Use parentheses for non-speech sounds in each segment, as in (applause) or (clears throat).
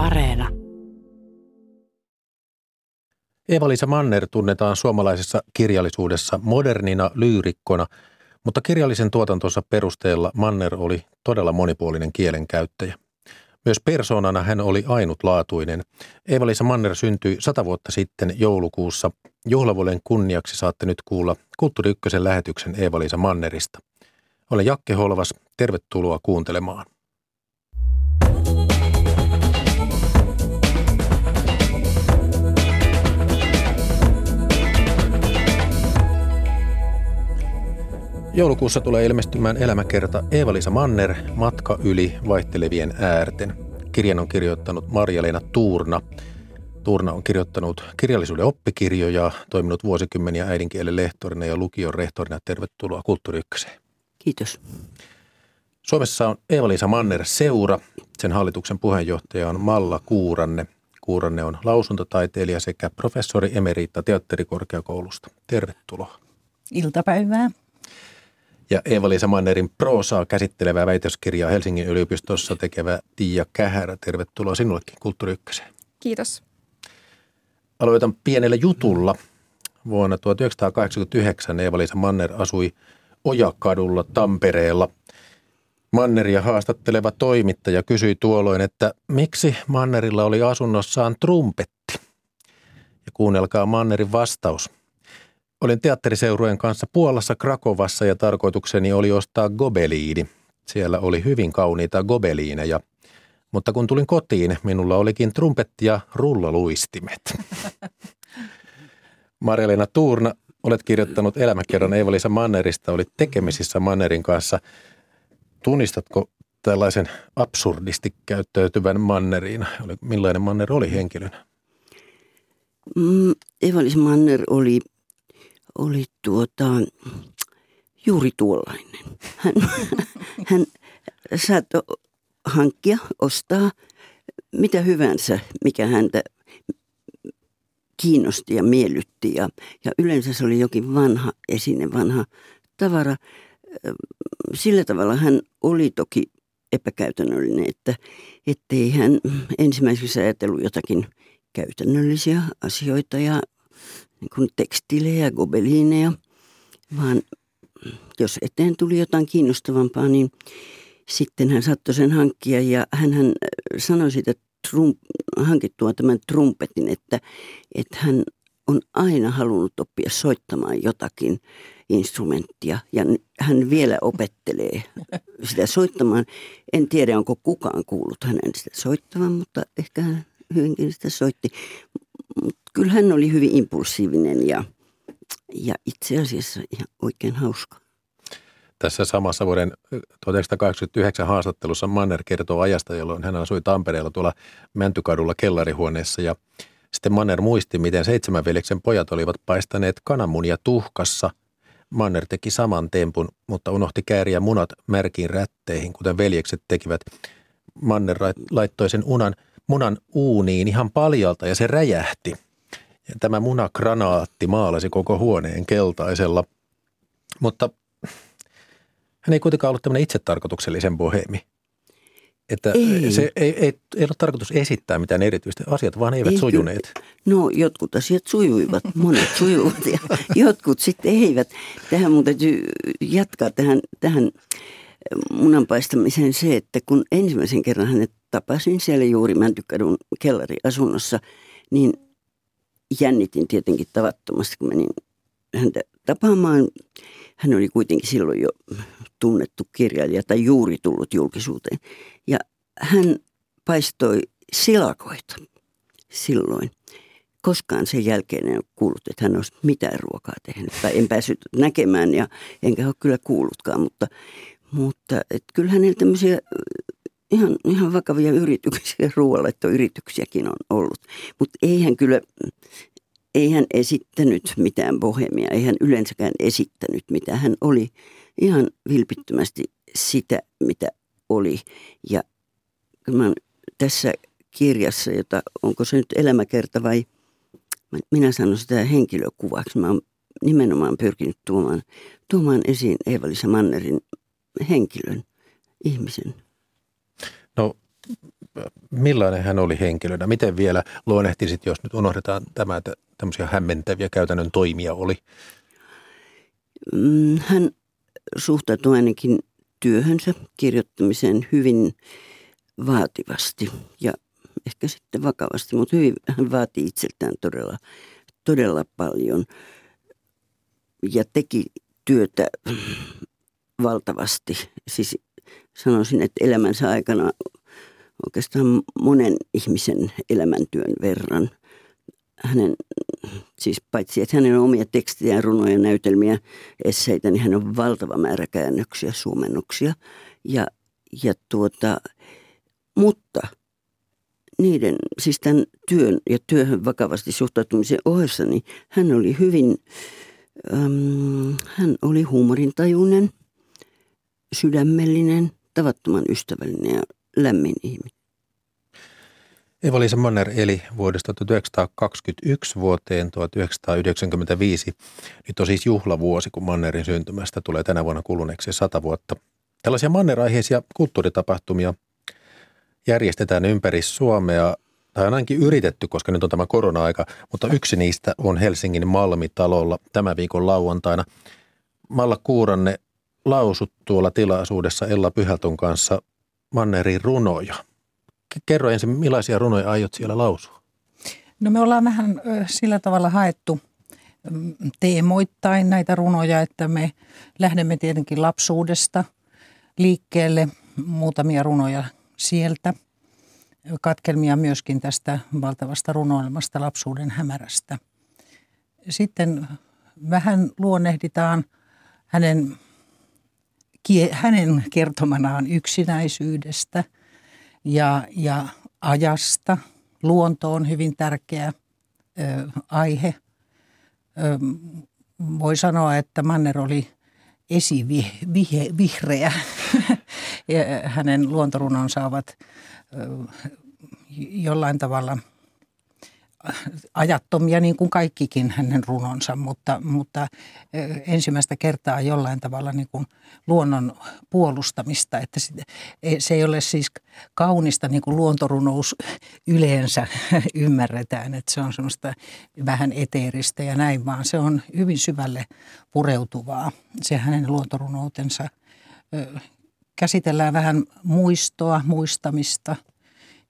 Areena. Eeva-Liisa Manner tunnetaan suomalaisessa kirjallisuudessa modernina lyyrikkona, mutta kirjallisen tuotantonsa perusteella Manner oli todella monipuolinen kielenkäyttäjä. Myös persoonana hän oli ainutlaatuinen. Eeva-Liisa Manner syntyi sata vuotta sitten joulukuussa. Juhlavuoden kunniaksi saatte nyt kuulla Kulttuuri Ykkösen lähetyksen Eeva-Liisa Mannerista. Olen Jakke Holvas. Tervetuloa kuuntelemaan. Joulukuussa tulee ilmestymään elämäkerta Eeva-Liisa Manner, Matka yli vaihtelevien äärten. Kirjan on kirjoittanut Marja-Leena Tuurna. Tuurna on kirjoittanut kirjallisuuden oppikirjoja, toiminut vuosikymmeniä äidinkielen lehtorina ja lukion rehtorina. Tervetuloa Kulttuuri Kiitos. Suomessa on Eeva-Liisa Manner Seura. Sen hallituksen puheenjohtaja on Malla Kuuranne. Kuuranne on lausuntotaiteilija sekä professori emeriitta teatterikorkeakoulusta. Tervetuloa. Iltapäivää ja Eeva-Liisa Mannerin proosaa käsittelevää väitöskirjaa Helsingin yliopistossa tekevä Tiia Kähärä. Tervetuloa sinullekin Kulttuuri Ykköseen. Kiitos. Aloitan pienellä jutulla. Vuonna 1989 Eeva-Liisa Manner asui Ojakadulla Tampereella. Manneria haastatteleva toimittaja kysyi tuolloin, että miksi Mannerilla oli asunnossaan trumpetti. Ja kuunnelkaa Mannerin vastaus – Olin teatteriseurueen kanssa Puolassa Krakovassa ja tarkoitukseni oli ostaa gobeliini. Siellä oli hyvin kauniita gobeliineja. Mutta kun tulin kotiin, minulla olikin trumpetti ja rullaluistimet. (laughs) Marjalena Tuurna, olet kirjoittanut elämäkerran Eeva-Liisa Mannerista, olit tekemisissä Mannerin kanssa. Tunnistatko tällaisen absurdisti käyttäytyvän Mannerin? Millainen Manner oli henkilönä? Mm, Eva-Liisa Manner oli oli tuota, juuri tuollainen. Hän, hän saattoi hankkia, ostaa mitä hyvänsä, mikä häntä kiinnosti ja miellytti. Ja, ja yleensä se oli jokin vanha esine, vanha tavara. Sillä tavalla hän oli toki epäkäytännöllinen, että ettei hän ensimmäiseksi ajatellut jotakin käytännöllisiä asioita ja niin kuin tekstiilejä, gobeliineja, vaan jos eteen tuli jotain kiinnostavampaa, niin sitten hän saattoi sen hankkia ja hän sanoi siitä trump, hankittua tämän trumpetin, että, että hän on aina halunnut oppia soittamaan jotakin instrumenttia. Ja hän vielä opettelee sitä soittamaan. En tiedä, onko kukaan kuullut hänen sitä soittavan, mutta ehkä hän hyvinkin sitä soitti kyllä hän oli hyvin impulsiivinen ja, ja itse asiassa ihan oikein hauska. Tässä samassa vuoden 1989 haastattelussa Manner kertoo ajasta, jolloin hän asui Tampereella tuolla Mäntykadulla kellarihuoneessa ja sitten Manner muisti, miten seitsemän veljeksen pojat olivat paistaneet kananmunia tuhkassa. Manner teki saman tempun, mutta unohti kääriä munat märkiin rätteihin, kuten veljekset tekivät. Manner laittoi sen unan, munan uuniin ihan paljalta ja se räjähti – ja tämä munakranaatti maalasi koko huoneen keltaisella, mutta hän ei kuitenkaan ollut tämmöinen itsetarkoituksellisen bohemi. Että ei. se ei, ei, ei ole tarkoitus esittää mitään erityistä asiat, vaan eivät ei, sujuneet. No jotkut asiat sujuivat, monet sujuivat ja (laughs) jotkut sitten eivät. Tähän mun täytyy jatkaa tähän, tähän munanpaistamiseen se, että kun ensimmäisen kerran hänet tapasin siellä juuri Mäntykadun kellariasunnossa, niin – jännitin tietenkin tavattomasti, kun menin häntä tapaamaan. Hän oli kuitenkin silloin jo tunnettu kirjailija tai juuri tullut julkisuuteen. Ja hän paistoi silakoita silloin. Koskaan sen jälkeen en ole kuullut, että hän olisi mitään ruokaa tehnyt. Tai en päässyt näkemään ja enkä ole kyllä kuullutkaan, mutta, mutta et kyllä hänellä tämmöisiä ihan, ihan vakavia yrityksiä, (laughs) ruoanlaittoyrityksiäkin on ollut. Mutta ei hän kyllä, ei hän esittänyt mitään bohemia, ei hän yleensäkään esittänyt mitä hän oli ihan vilpittömästi sitä, mitä oli. Ja mä tässä kirjassa, jota onko se nyt elämäkerta vai minä sanon sitä henkilökuvaksi, mä oon nimenomaan pyrkinyt tuomaan, tuomaan esiin Eeva-Lisa Mannerin henkilön, ihmisen. No Millainen hän oli henkilönä? Miten vielä luonnehtisit, jos nyt unohdetaan tämä, että tämmöisiä hämmentäviä käytännön toimia oli? Mm, hän suhtautui ainakin työhönsä kirjoittamiseen hyvin vaativasti ja ehkä sitten vakavasti, mutta hyvin, hän vaati itseltään todella, todella paljon ja teki työtä valtavasti. Siis sanoisin, että elämänsä aikana oikeastaan monen ihmisen elämäntyön verran. Hänen, siis paitsi että hänen on omia tekstejä, runoja, näytelmiä, esseitä, niin hän on valtava määrä käännöksiä, suomennoksia. Ja, ja tuota, mutta niiden, siis tämän työn ja työhön vakavasti suhtautumisen ohessa, niin hän oli hyvin, äm, hän oli huumorintajuinen, sydämellinen, tavattoman ystävällinen ja lämmin ihminen. Eva-Liisa Manner eli vuodesta 1921 vuoteen 1995. Nyt on siis juhlavuosi, kun Mannerin syntymästä tulee tänä vuonna kuluneeksi sata vuotta. Tällaisia Manner-aiheisia kulttuuritapahtumia järjestetään ympäri Suomea, tai on ainakin yritetty, koska nyt on tämä korona-aika, mutta yksi niistä on Helsingin Malmitalolla tämän viikon lauantaina. Malla Kuuranne lausut tuolla tilaisuudessa Ella Pyhältun kanssa Mannerin runoja. Kerro ensin, millaisia runoja aiot siellä lausua? No me ollaan vähän sillä tavalla haettu mm, teemoittain näitä runoja, että me lähdemme tietenkin lapsuudesta liikkeelle muutamia runoja sieltä. Katkelmia myöskin tästä valtavasta runoilmasta lapsuuden hämärästä. Sitten vähän luonnehditaan hänen hänen kertomanaan yksinäisyydestä ja, ja ajasta. Luonto on hyvin tärkeä ö, aihe. Ö, voi sanoa, että Manner oli esivihreä. (laughs) hänen luontorunonsa ovat ö, jollain tavalla – ajattomia niin kuin kaikkikin hänen runonsa, mutta, mutta ensimmäistä kertaa jollain tavalla niin kuin luonnon puolustamista, että se ei ole siis kaunista niin kuin luontorunous yleensä (laughs) ymmärretään, että se on semmoista vähän eteeristä ja näin, vaan se on hyvin syvälle pureutuvaa se hänen luontorunoutensa. Käsitellään vähän muistoa, muistamista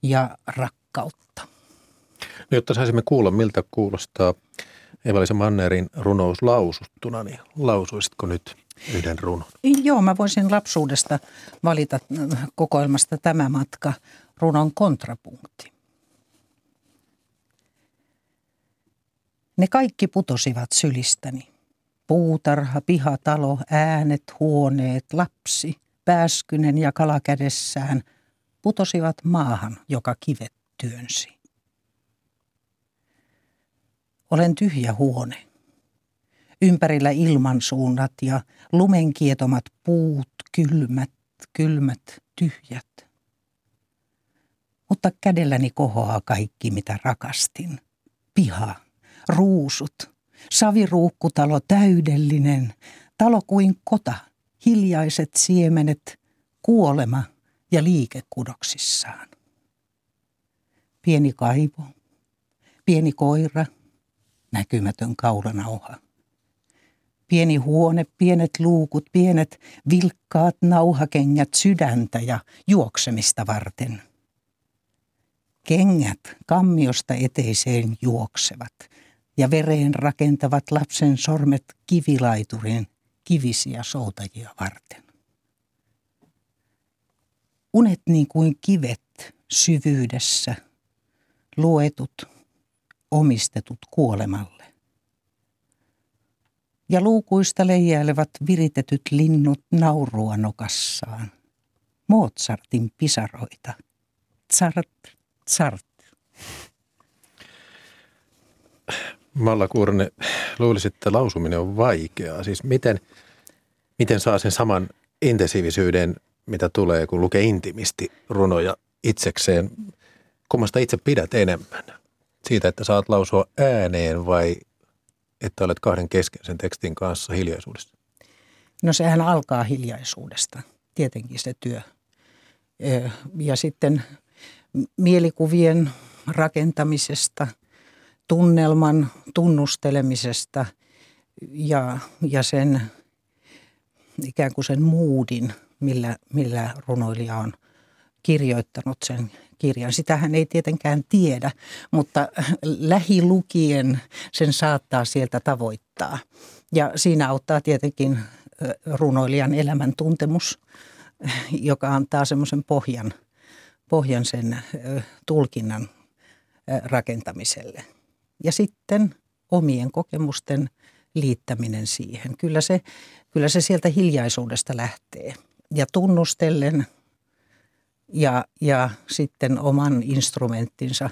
ja rakkautta. No, jotta saisimme kuulla, miltä kuulostaa Eva-Liisa Mannerin runous lausuttuna, niin lausuisitko nyt yhden runon? Joo, mä voisin lapsuudesta valita kokoelmasta tämä matka runon kontrapunkti. Ne kaikki putosivat sylistäni. Puutarha, pihatalo, äänet, huoneet, lapsi, pääskynen ja kala kädessään putosivat maahan, joka kivet työnsi. Olen tyhjä huone. Ympärillä ilmansuunnat ja lumenkietomat puut, kylmät, kylmät, tyhjät. Mutta kädelläni kohoaa kaikki, mitä rakastin. Piha, ruusut, saviruukkutalo täydellinen, talo kuin kota, hiljaiset siemenet, kuolema ja liike kudoksissaan. Pieni kaivo, pieni koira – näkymätön kaulanauha. Pieni huone, pienet luukut, pienet vilkkaat nauhakengät sydäntä ja juoksemista varten. Kengät kammiosta eteiseen juoksevat ja vereen rakentavat lapsen sormet kivilaiturin kivisiä soutajia varten. Unet niin kuin kivet syvyydessä, luetut omistetut kuolemalle. Ja luukuista leijailevat viritetyt linnut naurua nokassaan. Mozartin pisaroita. Tsart, tsart. Malla Kuurne, luulisit, että lausuminen on vaikeaa. Siis miten, miten saa sen saman intensiivisyyden, mitä tulee, kun lukee intimisti runoja itsekseen? Kummasta itse pidät enemmän? Siitä, että saat lausua ääneen vai että olet kahden kesken sen tekstin kanssa hiljaisuudessa? No sehän alkaa hiljaisuudesta, tietenkin se työ. Ja sitten mielikuvien rakentamisesta, tunnelman tunnustelemisesta ja, ja sen ikään kuin sen moodin, millä, millä runoilija on kirjoittanut sen kirjan. Sitähän ei tietenkään tiedä, mutta lähilukien sen saattaa sieltä tavoittaa. Ja siinä auttaa tietenkin runoilijan elämäntuntemus, joka antaa semmoisen pohjan, pohjan sen tulkinnan rakentamiselle. Ja sitten omien kokemusten liittäminen siihen. Kyllä se, kyllä se sieltä hiljaisuudesta lähtee. Ja tunnustellen ja, ja sitten oman instrumenttinsa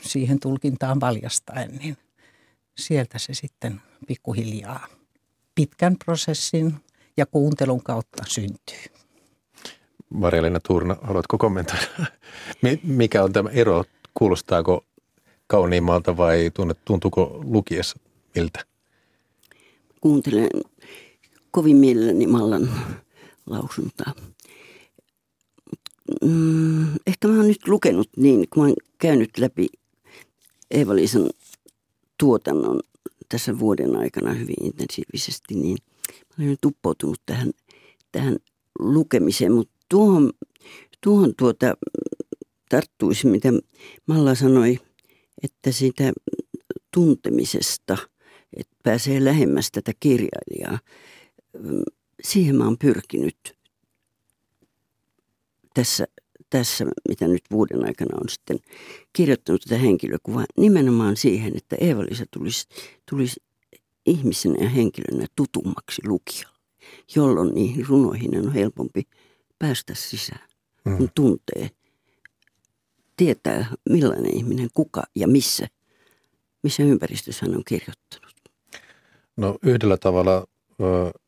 siihen tulkintaan valjastaen, niin sieltä se sitten pikkuhiljaa pitkän prosessin ja kuuntelun kautta syntyy. Maria-Leena Tuurna, haluatko kommentoida? Mikä on tämä ero? Kuulostaako kauniimmalta vai tuntuuko lukiessa miltä? Kuuntelen kovin mielelläni Mallan lausuntaa. Mm, ehkä mä oon nyt lukenut niin, kun mä oon käynyt läpi Eeva-Liisan tuotannon tässä vuoden aikana hyvin intensiivisesti, niin mä olen nyt uppoutunut tähän, tähän lukemiseen, mutta tuohon, tuohon tuota, tarttuisi, mitä Malla sanoi, että siitä tuntemisesta, että pääsee lähemmäs tätä kirjailijaa, siihen mä oon pyrkinyt tässä, tässä, mitä nyt vuoden aikana on sitten kirjoittanut tätä henkilökuvaa, nimenomaan siihen, että Eeva-Liisa tulisi, tulisi ihmisenä ja henkilönä tutummaksi lukijalle, jolloin niihin runoihin on helpompi päästä sisään, mm. kun tuntee, tietää millainen ihminen, kuka ja missä, missä ympäristössä hän on kirjoittanut. No yhdellä tavalla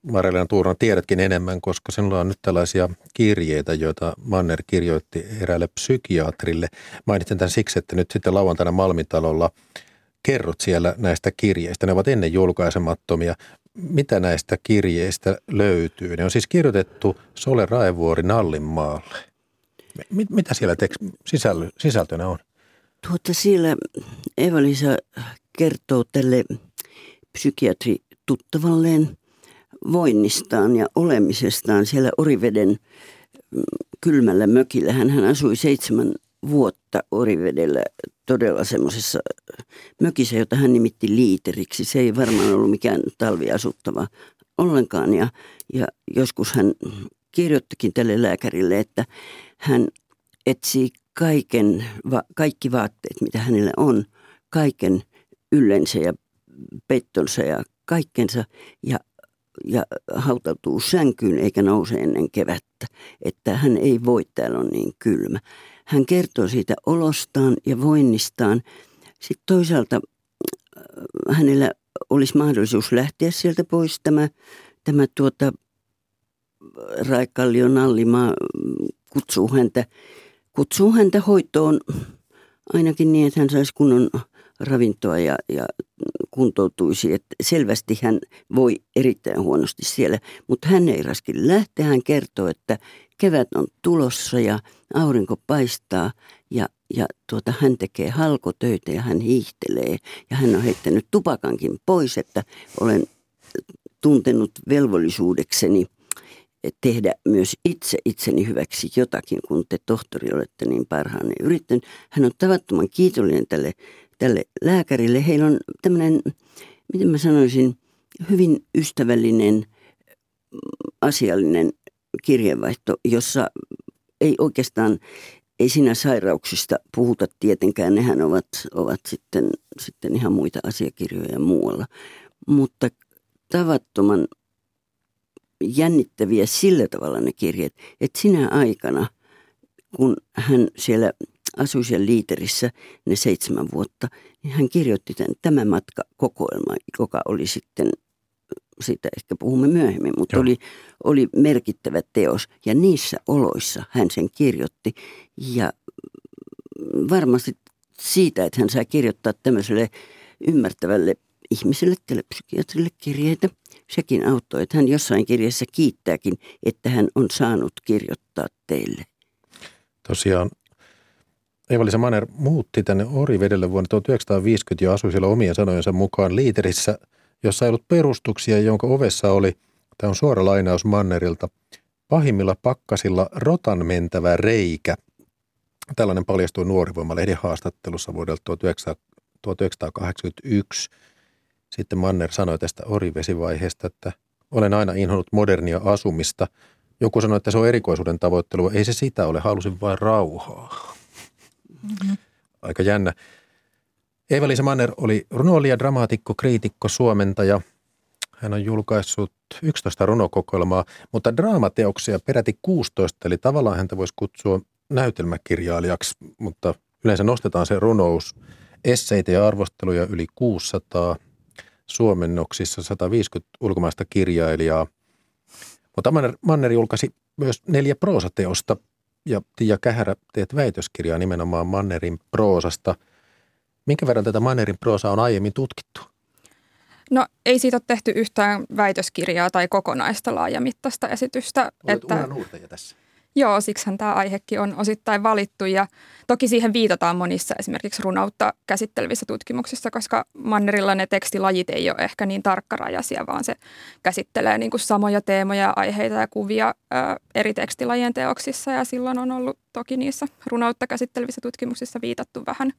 Marjana Tuurna tiedätkin enemmän, koska sinulla on nyt tällaisia kirjeitä, joita Manner kirjoitti eräälle psykiatrille. Mainitsen tämän siksi, että nyt sitten lauantaina Malmitalolla kerrot siellä näistä kirjeistä. Ne ovat ennen julkaisemattomia. Mitä näistä kirjeistä löytyy? Ne on siis kirjoitettu Sole Raivuori Nallinmaalle. Mit, mitä siellä tekst- sisäl- sisältönä on? Tuota siellä Eva-Liisa kertoo tälle psykiatri tuttavalleen voinnistaan ja olemisestaan siellä Oriveden mm, kylmällä mökillä. Hän, hän asui seitsemän vuotta Orivedellä todella semmoisessa mökissä, jota hän nimitti liiteriksi. Se ei varmaan ollut mikään talviasuttava ollenkaan ja, ja joskus hän kirjoittikin tälle lääkärille, että hän etsii kaiken, va, kaikki vaatteet, mitä hänellä on, kaiken yllensä ja pettonsa ja kaikkensa ja ja hautautuu sänkyyn eikä nouse ennen kevättä, että hän ei voi, täällä on niin kylmä. Hän kertoo siitä olostaan ja voinnistaan. Sitten toisaalta äh, hänellä olisi mahdollisuus lähteä sieltä pois. Tämä, tämä tuota, Raikallio Nallimaa kutsuu häntä, kutsuu häntä hoitoon ainakin niin, että hän saisi kunnon ravintoa ja, ja kuntoutuisi. Että selvästi hän voi erittäin huonosti siellä, mutta hän ei raskin lähteä. Hän kertoo, että kevät on tulossa ja aurinko paistaa ja, ja tuota, hän tekee halkotöitä ja hän hiihtelee. Ja hän on heittänyt tupakankin pois, että olen tuntenut velvollisuudekseni tehdä myös itse itseni hyväksi jotakin, kun te tohtori olette niin parhaanne yrittänyt. Hän on tavattoman kiitollinen tälle tälle lääkärille. Heillä on tämmöinen, miten mä sanoisin, hyvin ystävällinen, asiallinen kirjeenvaihto, jossa ei oikeastaan, ei siinä sairauksista puhuta tietenkään, nehän ovat, ovat sitten, sitten ihan muita asiakirjoja muualla. Mutta tavattoman jännittäviä sillä tavalla ne kirjeet, että sinä aikana, kun hän siellä asui siellä liiterissä ne seitsemän vuotta, niin hän kirjoitti tämän, tämä matka kokoelma, joka oli sitten, siitä ehkä puhumme myöhemmin, mutta Joo. oli, oli merkittävä teos. Ja niissä oloissa hän sen kirjoitti ja varmasti siitä, että hän sai kirjoittaa tämmöiselle ymmärtävälle ihmiselle, tälle psykiatrille kirjeitä, sekin auttoi, että hän jossain kirjassa kiittääkin, että hän on saanut kirjoittaa teille. Tosiaan Eva-Liisa Manner muutti tänne Orivedelle vuonna 1950 ja asui siellä omien sanojensa mukaan liiterissä, jossa ei ollut perustuksia, jonka ovessa oli, tämä on suora lainaus Mannerilta, pahimmilla pakkasilla rotan mentävä reikä. Tällainen paljastui Nuorivoima-lehden haastattelussa vuodelta 1981. Sitten Manner sanoi tästä orivesivaiheesta, että olen aina inhonnut modernia asumista. Joku sanoi, että se on erikoisuuden tavoittelu. Ei se sitä ole, halusin vain rauhaa. Mm-hmm. Aika jännä. Eeva-Liisa Manner oli runoilija, dramaatikko, kriitikko, suomentaja. Hän on julkaissut 11 runokokoelmaa, mutta draamateoksia peräti 16, eli tavallaan häntä voisi kutsua näytelmäkirjailijaksi, mutta yleensä nostetaan se runous. Esseitä ja arvosteluja yli 600, suomennoksissa 150 ulkomaista kirjailijaa. Mutta Manner, Manner julkaisi myös neljä proosateosta ja Tiia Kähärä teet väitöskirjaa nimenomaan Mannerin proosasta. Minkä verran tätä Mannerin proosaa on aiemmin tutkittu? No ei siitä ole tehty yhtään väitöskirjaa tai kokonaista laajamittaista esitystä. Olet että, tässä. Joo, siksihän tämä aihekin on osittain valittu ja toki siihen viitataan monissa esimerkiksi runoutta käsittelevissä tutkimuksissa, koska Mannerilla ne tekstilajit ei ole ehkä niin tarkkarajaisia, vaan se käsittelee niin kuin samoja teemoja, aiheita ja kuvia ää, eri tekstilajien teoksissa ja silloin on ollut toki niissä runoutta käsittelevissä tutkimuksissa viitattu vähän,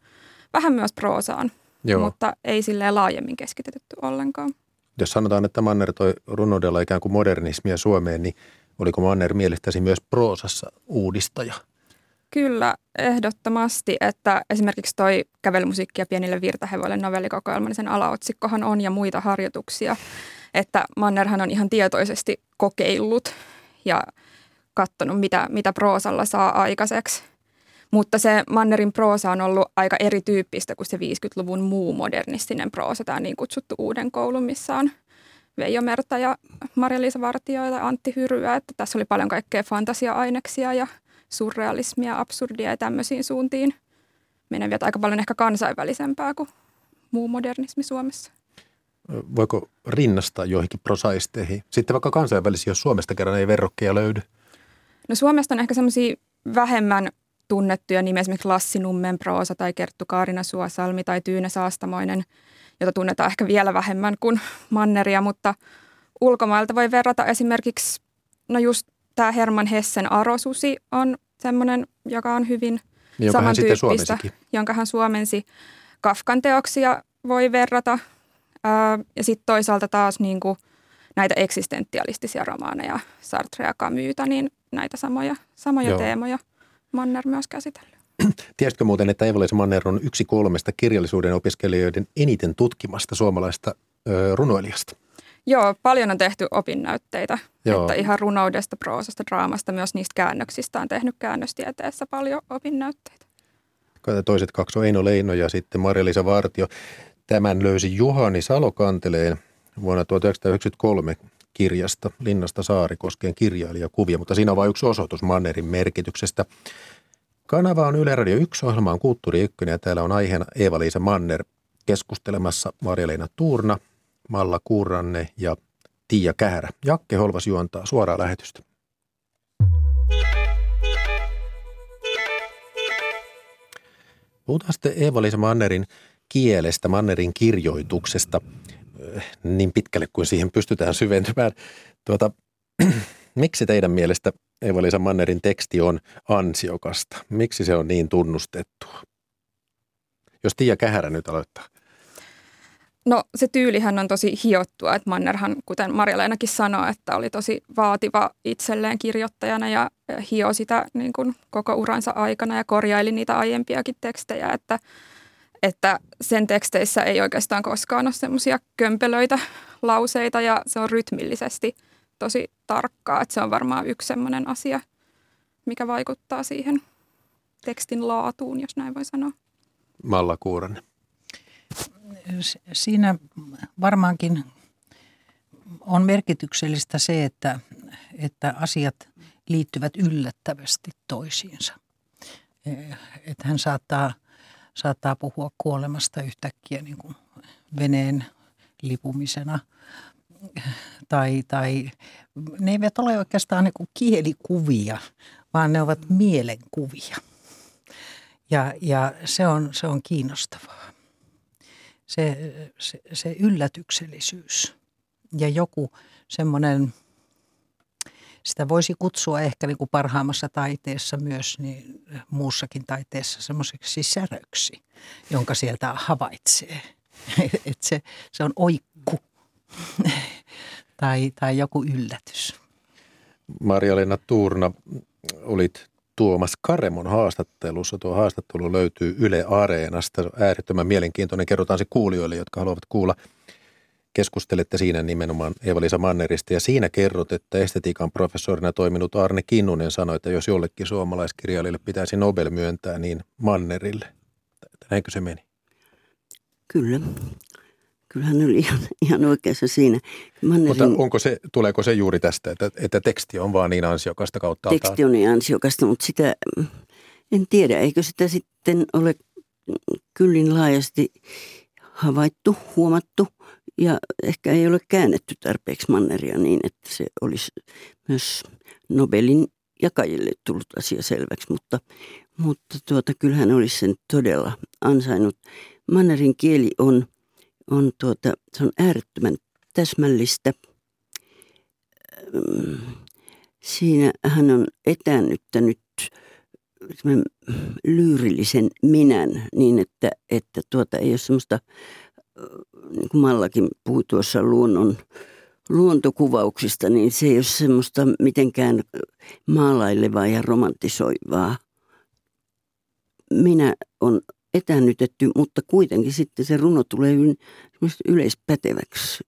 vähän myös proosaan, Joo. mutta ei silleen laajemmin keskitetty ollenkaan. Jos sanotaan, että Manner toi runoudella ikään kuin modernismia Suomeen, niin Oliko Manner mielestäsi myös proosassa uudistaja? Kyllä, ehdottomasti, että esimerkiksi toi kävelymusiikkia pienille virtahevoille novellikokoelma, niin sen alaotsikkohan on ja muita harjoituksia. Että Mannerhan on ihan tietoisesti kokeillut ja katsonut, mitä, mitä proosalla saa aikaiseksi. Mutta se Mannerin proosa on ollut aika erityyppistä kuin se 50-luvun muu modernistinen proosa, tämä niin kutsuttu uuden koulun, missä on – Veijo Merta ja Maria-Liisa Vartio ja Antti Hyryä, että tässä oli paljon kaikkea fantasia-aineksia ja surrealismia, absurdia ja tämmöisiin suuntiin meneviä, aika paljon ehkä kansainvälisempää kuin muu modernismi Suomessa. Voiko rinnastaa joihinkin prosaisteihin? Sitten vaikka kansainvälisiä, jos Suomesta kerran ei verrokkeja löydy. No Suomesta on ehkä semmoisia vähemmän tunnettuja nimiä, esimerkiksi Lassi Nummen proosa tai Kerttu Kaarina Suosalmi tai Tyyne Saastamoinen – jota tunnetaan ehkä vielä vähemmän kuin Manneria, mutta ulkomailta voi verrata esimerkiksi, no just tämä Herman Hessen Arosusi on semmoinen, joka on hyvin niin, samantyyppistä, jonka hän suomensi. Kafkan teoksia voi verrata ja sitten toisaalta taas niin kuin näitä eksistentialistisia romaaneja, Sartre ja Camusta, niin näitä samoja, samoja teemoja Manner myös käsitellyt. (clears throat) Tiesitkö muuten, että Eeva-Liisa Manner on yksi kolmesta kirjallisuuden opiskelijoiden eniten tutkimasta suomalaista ö, runoilijasta? Joo, paljon on tehty opinnäytteitä, Joo. että ihan runoudesta, proosasta, draamasta, myös niistä käännöksistä on tehnyt käännöstieteessä paljon opinnäytteitä. Toiset kaksi on Eino Leino ja sitten Maria-Liisa Vartio. Tämän löysi Juhani Salokanteleen vuonna 1993 kirjasta Linnasta Saari koskien kirjailijakuvia, mutta siinä on vain yksi osoitus Mannerin merkityksestä. Kanava on Yle Radio 1, ohjelma on Kulttuuri 1 ja täällä on aiheena Eeva-Liisa Manner keskustelemassa Marja-Leena Tuurna, Malla Kuuranne ja Tiia Kähärä. Jakke Holvas juontaa suoraa lähetystä. Puhutaan sitten Eeva-Liisa Mannerin kielestä, Mannerin kirjoituksesta eh, niin pitkälle kuin siihen pystytään syventymään. Tuota, miksi teidän mielestä Eeva-Liisa Mannerin teksti on ansiokasta? Miksi se on niin tunnustettua? Jos Tiia Kähärä nyt aloittaa. No se tyylihän on tosi hiottua, että Mannerhan, kuten Marja-Leenakin sanoi, että oli tosi vaativa itselleen kirjoittajana ja hio sitä niin kuin koko uransa aikana ja korjaili niitä aiempiakin tekstejä, että, että sen teksteissä ei oikeastaan koskaan ole semmoisia kömpelöitä lauseita ja se on rytmillisesti – tosi tarkkaa, että se on varmaan yksi sellainen asia, mikä vaikuttaa siihen tekstin laatuun, jos näin voi sanoa. Malla Kuuranen. Siinä varmaankin on merkityksellistä se, että, että asiat liittyvät yllättävästi toisiinsa. Että hän saattaa, saattaa puhua kuolemasta yhtäkkiä niin kuin veneen lipumisena – tai, tai ne eivät ole oikeastaan niin kuin kielikuvia, vaan ne ovat mielenkuvia. Ja, ja se, on, se on kiinnostavaa. Se, se, se yllätyksellisyys ja joku semmoinen, sitä voisi kutsua ehkä niin kuin parhaimmassa taiteessa myös, niin muussakin taiteessa semmoiseksi säröksi, jonka sieltä havaitsee. (laughs) Et se, se on oikku (laughs) tai, tai joku yllätys. Marja-Leena Tuurna, olit Tuomas Karemon haastattelussa. Tuo haastattelu löytyy Yle Areenasta. Äärettömän mielenkiintoinen. Kerrotaan se kuulijoille, jotka haluavat kuulla. Keskustelette siinä nimenomaan Eva-Liisa Mannerista ja siinä kerrot, että estetiikan professorina toiminut Arne Kinnunen sanoi, että jos jollekin suomalaiskirjailijalle pitäisi Nobel myöntää, niin Mannerille. Näinkö se meni? Kyllä. Kyllä hän oli ihan, ihan oikeassa siinä. Mannerin, mutta onko se, tuleeko se juuri tästä, että, että teksti on vaan niin ansiokasta kautta Teksti on niin ansiokasta, mutta sitä en tiedä, eikö sitä sitten ole kyllin laajasti havaittu, huomattu ja ehkä ei ole käännetty tarpeeksi Manneria niin, että se olisi myös Nobelin jakajille tullut asia selväksi, mutta, mutta tuota, kyllähän olisi sen todella ansainnut. Mannerin kieli on, on, tuota, se on äärettömän täsmällistä. Siinä hän on etäännyttänyt lyyrillisen minän niin, että, että tuota, ei ole semmoista, niin kuin Mallakin puhui tuossa luonnon, luontokuvauksista, niin se ei ole semmoista mitenkään maalailevaa ja romantisoivaa. Minä on etäännytetty, mutta kuitenkin sitten se runo tulee yleispäteväksi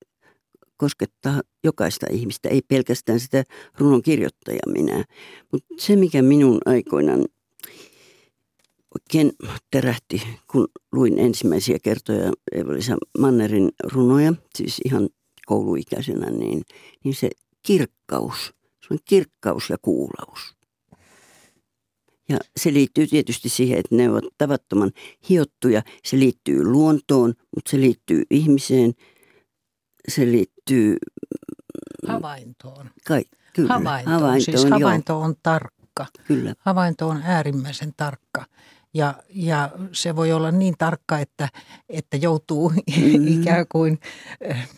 koskettaa jokaista ihmistä, ei pelkästään sitä runon kirjoittajaa minä. Mutta se, mikä minun aikoinaan oikein terähti, kun luin ensimmäisiä kertoja Evelisa Mannerin runoja, siis ihan kouluikäisenä, niin, niin se kirkkaus, se on kirkkaus ja kuulaus. Ja se liittyy tietysti siihen, että ne ovat tavattoman hiottuja. Se liittyy luontoon, mutta se liittyy ihmiseen. Se liittyy... Havaintoon. Kai, kyllä. Havaintoon. havaintoon siis havainto on tarkka. Kyllä. Havainto on äärimmäisen tarkka. Ja, ja se voi olla niin tarkka, että, että joutuu mm. (laughs) ikään kuin eh,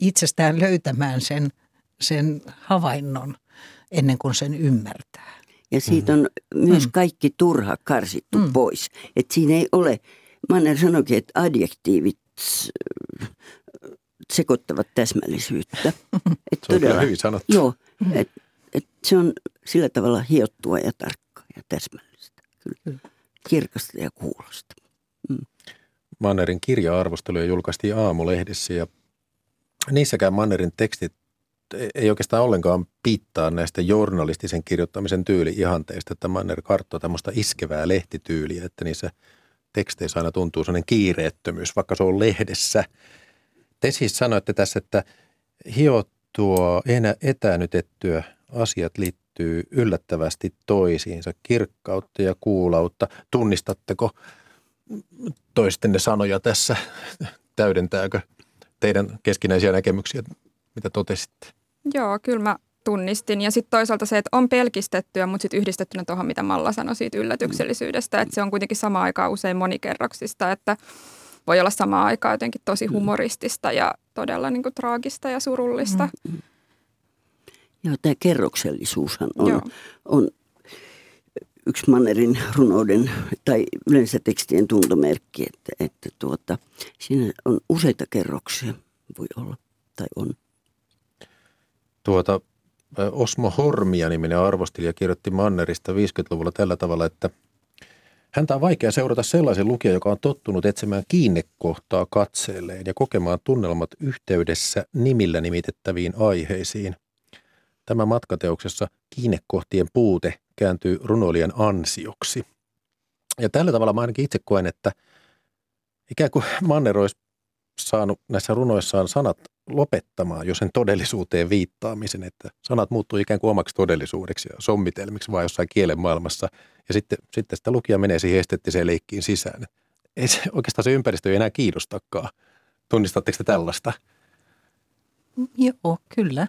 itsestään löytämään sen, sen havainnon ennen kuin sen ymmärtää. Ja siitä on mm. myös kaikki turha karsittu mm. pois. Että siinä ei ole, Manner sanoikin, että adjektiivit äh, sekoittavat täsmällisyyttä. (laughs) Et se todella, on hyvin sanottu. Joo, et, et se on sillä tavalla hiottua ja tarkkaa ja täsmällistä. Kyllä. Kirkasta ja kuulosta. Mm. Mannerin kirja-arvosteluja julkaistiin aamulehdessä ja niissäkään Mannerin tekstit ei oikeastaan ollenkaan piittaa näistä journalistisen kirjoittamisen tyyli-ihanteista, että Manner karttoo tämmöistä iskevää lehtityyliä, että niissä teksteissä aina tuntuu sellainen kiireettömyys, vaikka se on lehdessä. Te siis sanoitte tässä, että hiottua, etänytettyä asiat liittyy yllättävästi toisiinsa, kirkkautta ja kuulautta. Tunnistatteko toistenne sanoja tässä? Täydentääkö teidän keskinäisiä näkemyksiä, mitä totesitte? Joo, kyllä mä tunnistin. Ja sitten toisaalta se, että on pelkistettyä, mutta sitten yhdistettynä tuohon, mitä Malla sanoi siitä yllätyksellisyydestä, että se on kuitenkin sama aikaa usein monikerroksista, että voi olla sama aikaa jotenkin tosi mm. humoristista ja todella niin kuin, traagista ja surullista. Mm. Joo, tämä kerroksellisuushan on, on yksi Mannerin runouden tai yleensä tekstien tuntomerkki, että, että tuota, siinä on useita kerroksia, voi olla tai on. Tuota, Osmo Hormia niminen arvostelija kirjoitti Mannerista 50-luvulla tällä tavalla, että häntä on vaikea seurata sellaisen lukijan, joka on tottunut etsimään kiinnekohtaa katseelleen ja kokemaan tunnelmat yhteydessä nimillä nimitettäviin aiheisiin. Tämä matkateoksessa kiinnekohtien puute kääntyy runoilijan ansioksi. Ja tällä tavalla mä ainakin itse koen, että ikään kuin Manner olisi saanut näissä runoissaan sanat lopettamaan jo sen todellisuuteen viittaamisen, että sanat muuttuu ikään kuin omaksi todellisuudeksi ja sommitelmiksi vaan jossain kielen maailmassa. Ja sitten, sitten sitä lukija menee siihen esteettiseen leikkiin sisään. Ei se, oikeastaan se ympäristö ei enää kiinnostakaan. Tunnistatteko te tällaista? Joo, kyllä.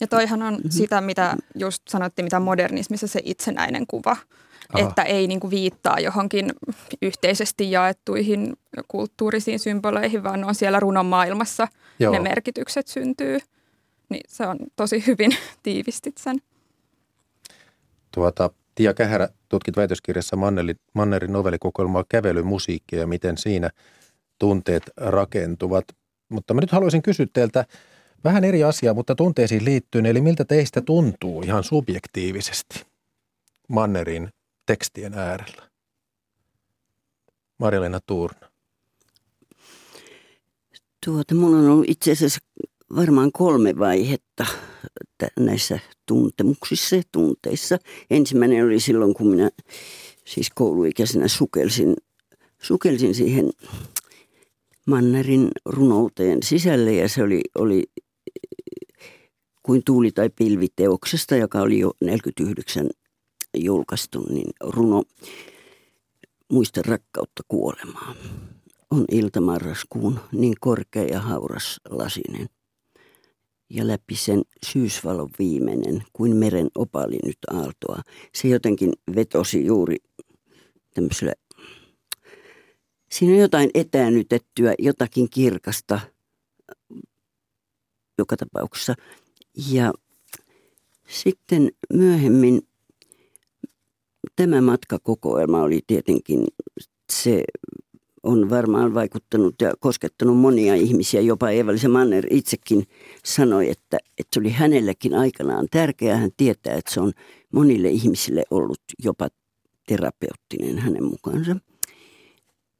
Ja toihan on sitä, mitä just sanottiin, mitä modernismissa se itsenäinen kuva. Aha. että ei niin kuin viittaa johonkin yhteisesti jaettuihin kulttuurisiin symboleihin, vaan on siellä runon maailmassa Joo. ne merkitykset syntyy. Niin se on tosi hyvin (laughs) tiivistit sen. Tuota, Tia Kähärä tutkit väitöskirjassa Mannerin, Mannerin novellikokoelmaa Kävelymusiikkia ja miten siinä tunteet rakentuvat. Mutta mä nyt haluaisin kysyä teiltä vähän eri asiaa, mutta tunteisiin liittyen, eli miltä teistä tuntuu ihan subjektiivisesti Mannerin tekstien äärellä? Marilena Tuurna. Tuota, mulla on ollut itse asiassa varmaan kolme vaihetta näissä tuntemuksissa ja tunteissa. Ensimmäinen oli silloin, kun minä siis kouluikäisenä sukelsin, sukelsin siihen Mannerin runouteen sisälle ja se oli, oli kuin tuuli tai pilviteoksesta, joka oli jo 49 julkaistu, niin runo Muista rakkautta kuolemaa. On ilta marraskuun niin korkea ja hauras lasinen. Ja läpi sen syysvalon viimeinen, kuin meren opali nyt aaltoa. Se jotenkin vetosi juuri tämmöisellä, siinä on jotain etäännytettyä, jotakin kirkasta joka tapauksessa. Ja sitten myöhemmin tämä matkakokoelma oli tietenkin, se on varmaan vaikuttanut ja koskettanut monia ihmisiä. Jopa Eeva-Lisa Manner itsekin sanoi, että, että se oli hänellekin aikanaan tärkeää. Hän tietää, että se on monille ihmisille ollut jopa terapeuttinen hänen mukaansa.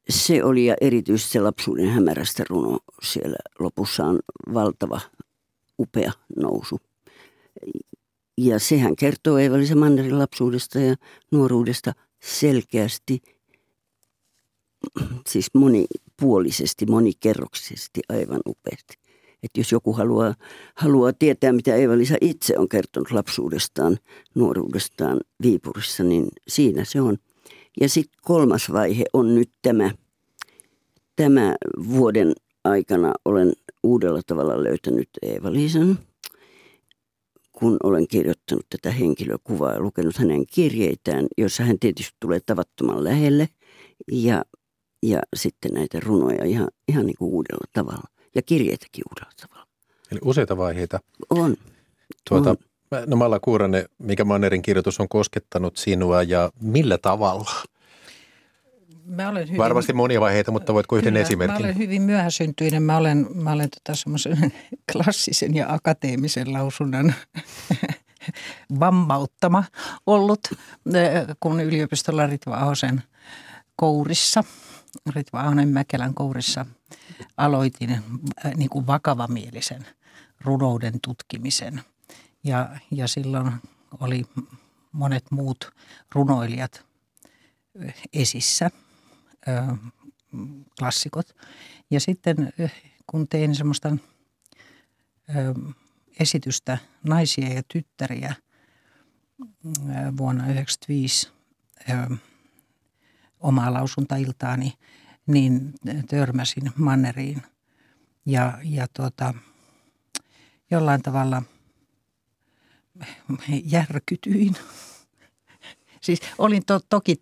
Se oli ja erityisesti se lapsuuden hämärästä runo siellä lopussa on valtava, upea nousu. Ja sehän kertoo Eeva-Liisa Mannerin lapsuudesta ja nuoruudesta selkeästi, (clears throat) siis monipuolisesti, monikerroksisesti aivan upeasti. Että jos joku haluaa, haluaa tietää, mitä Eeva-Liisa itse on kertonut lapsuudestaan, nuoruudestaan Viipurissa, niin siinä se on. Ja sitten kolmas vaihe on nyt tämä, tämä vuoden aikana olen uudella tavalla löytänyt Eeva-Liisan – kun olen kirjoittanut tätä henkilökuvaa ja lukenut hänen kirjeitään, jossa hän tietysti tulee tavattoman lähelle ja, ja sitten näitä runoja ihan, ihan niin kuin uudella tavalla ja kirjeitäkin uudella tavalla. Eli useita vaiheita. On. Tuota, on. No Malla Kuuranen, mikä Mannerin kirjoitus on koskettanut sinua ja millä tavalla? mä olen hyvin, Varmasti monia vaiheita, mutta voitko yhden kyllä, esimerkin? Mä olen hyvin myöhäsyntyinen. Mä olen, mä olen tota semmoisen (laughs) klassisen ja akateemisen lausunnan (laughs) vammauttama ollut, kun yliopistolla Ritva Ahosen kourissa, Ritva Ahonen Mäkelän kourissa aloitin niin kuin vakavamielisen runouden tutkimisen. Ja, ja silloin oli monet muut runoilijat esissä – klassikot. Ja sitten kun tein semmoista esitystä naisia ja tyttäriä vuonna 1995 omaa lausuntailtaani, niin törmäsin Manneriin. Ja, ja tuota, jollain tavalla järkytyin. Siis olin to, toki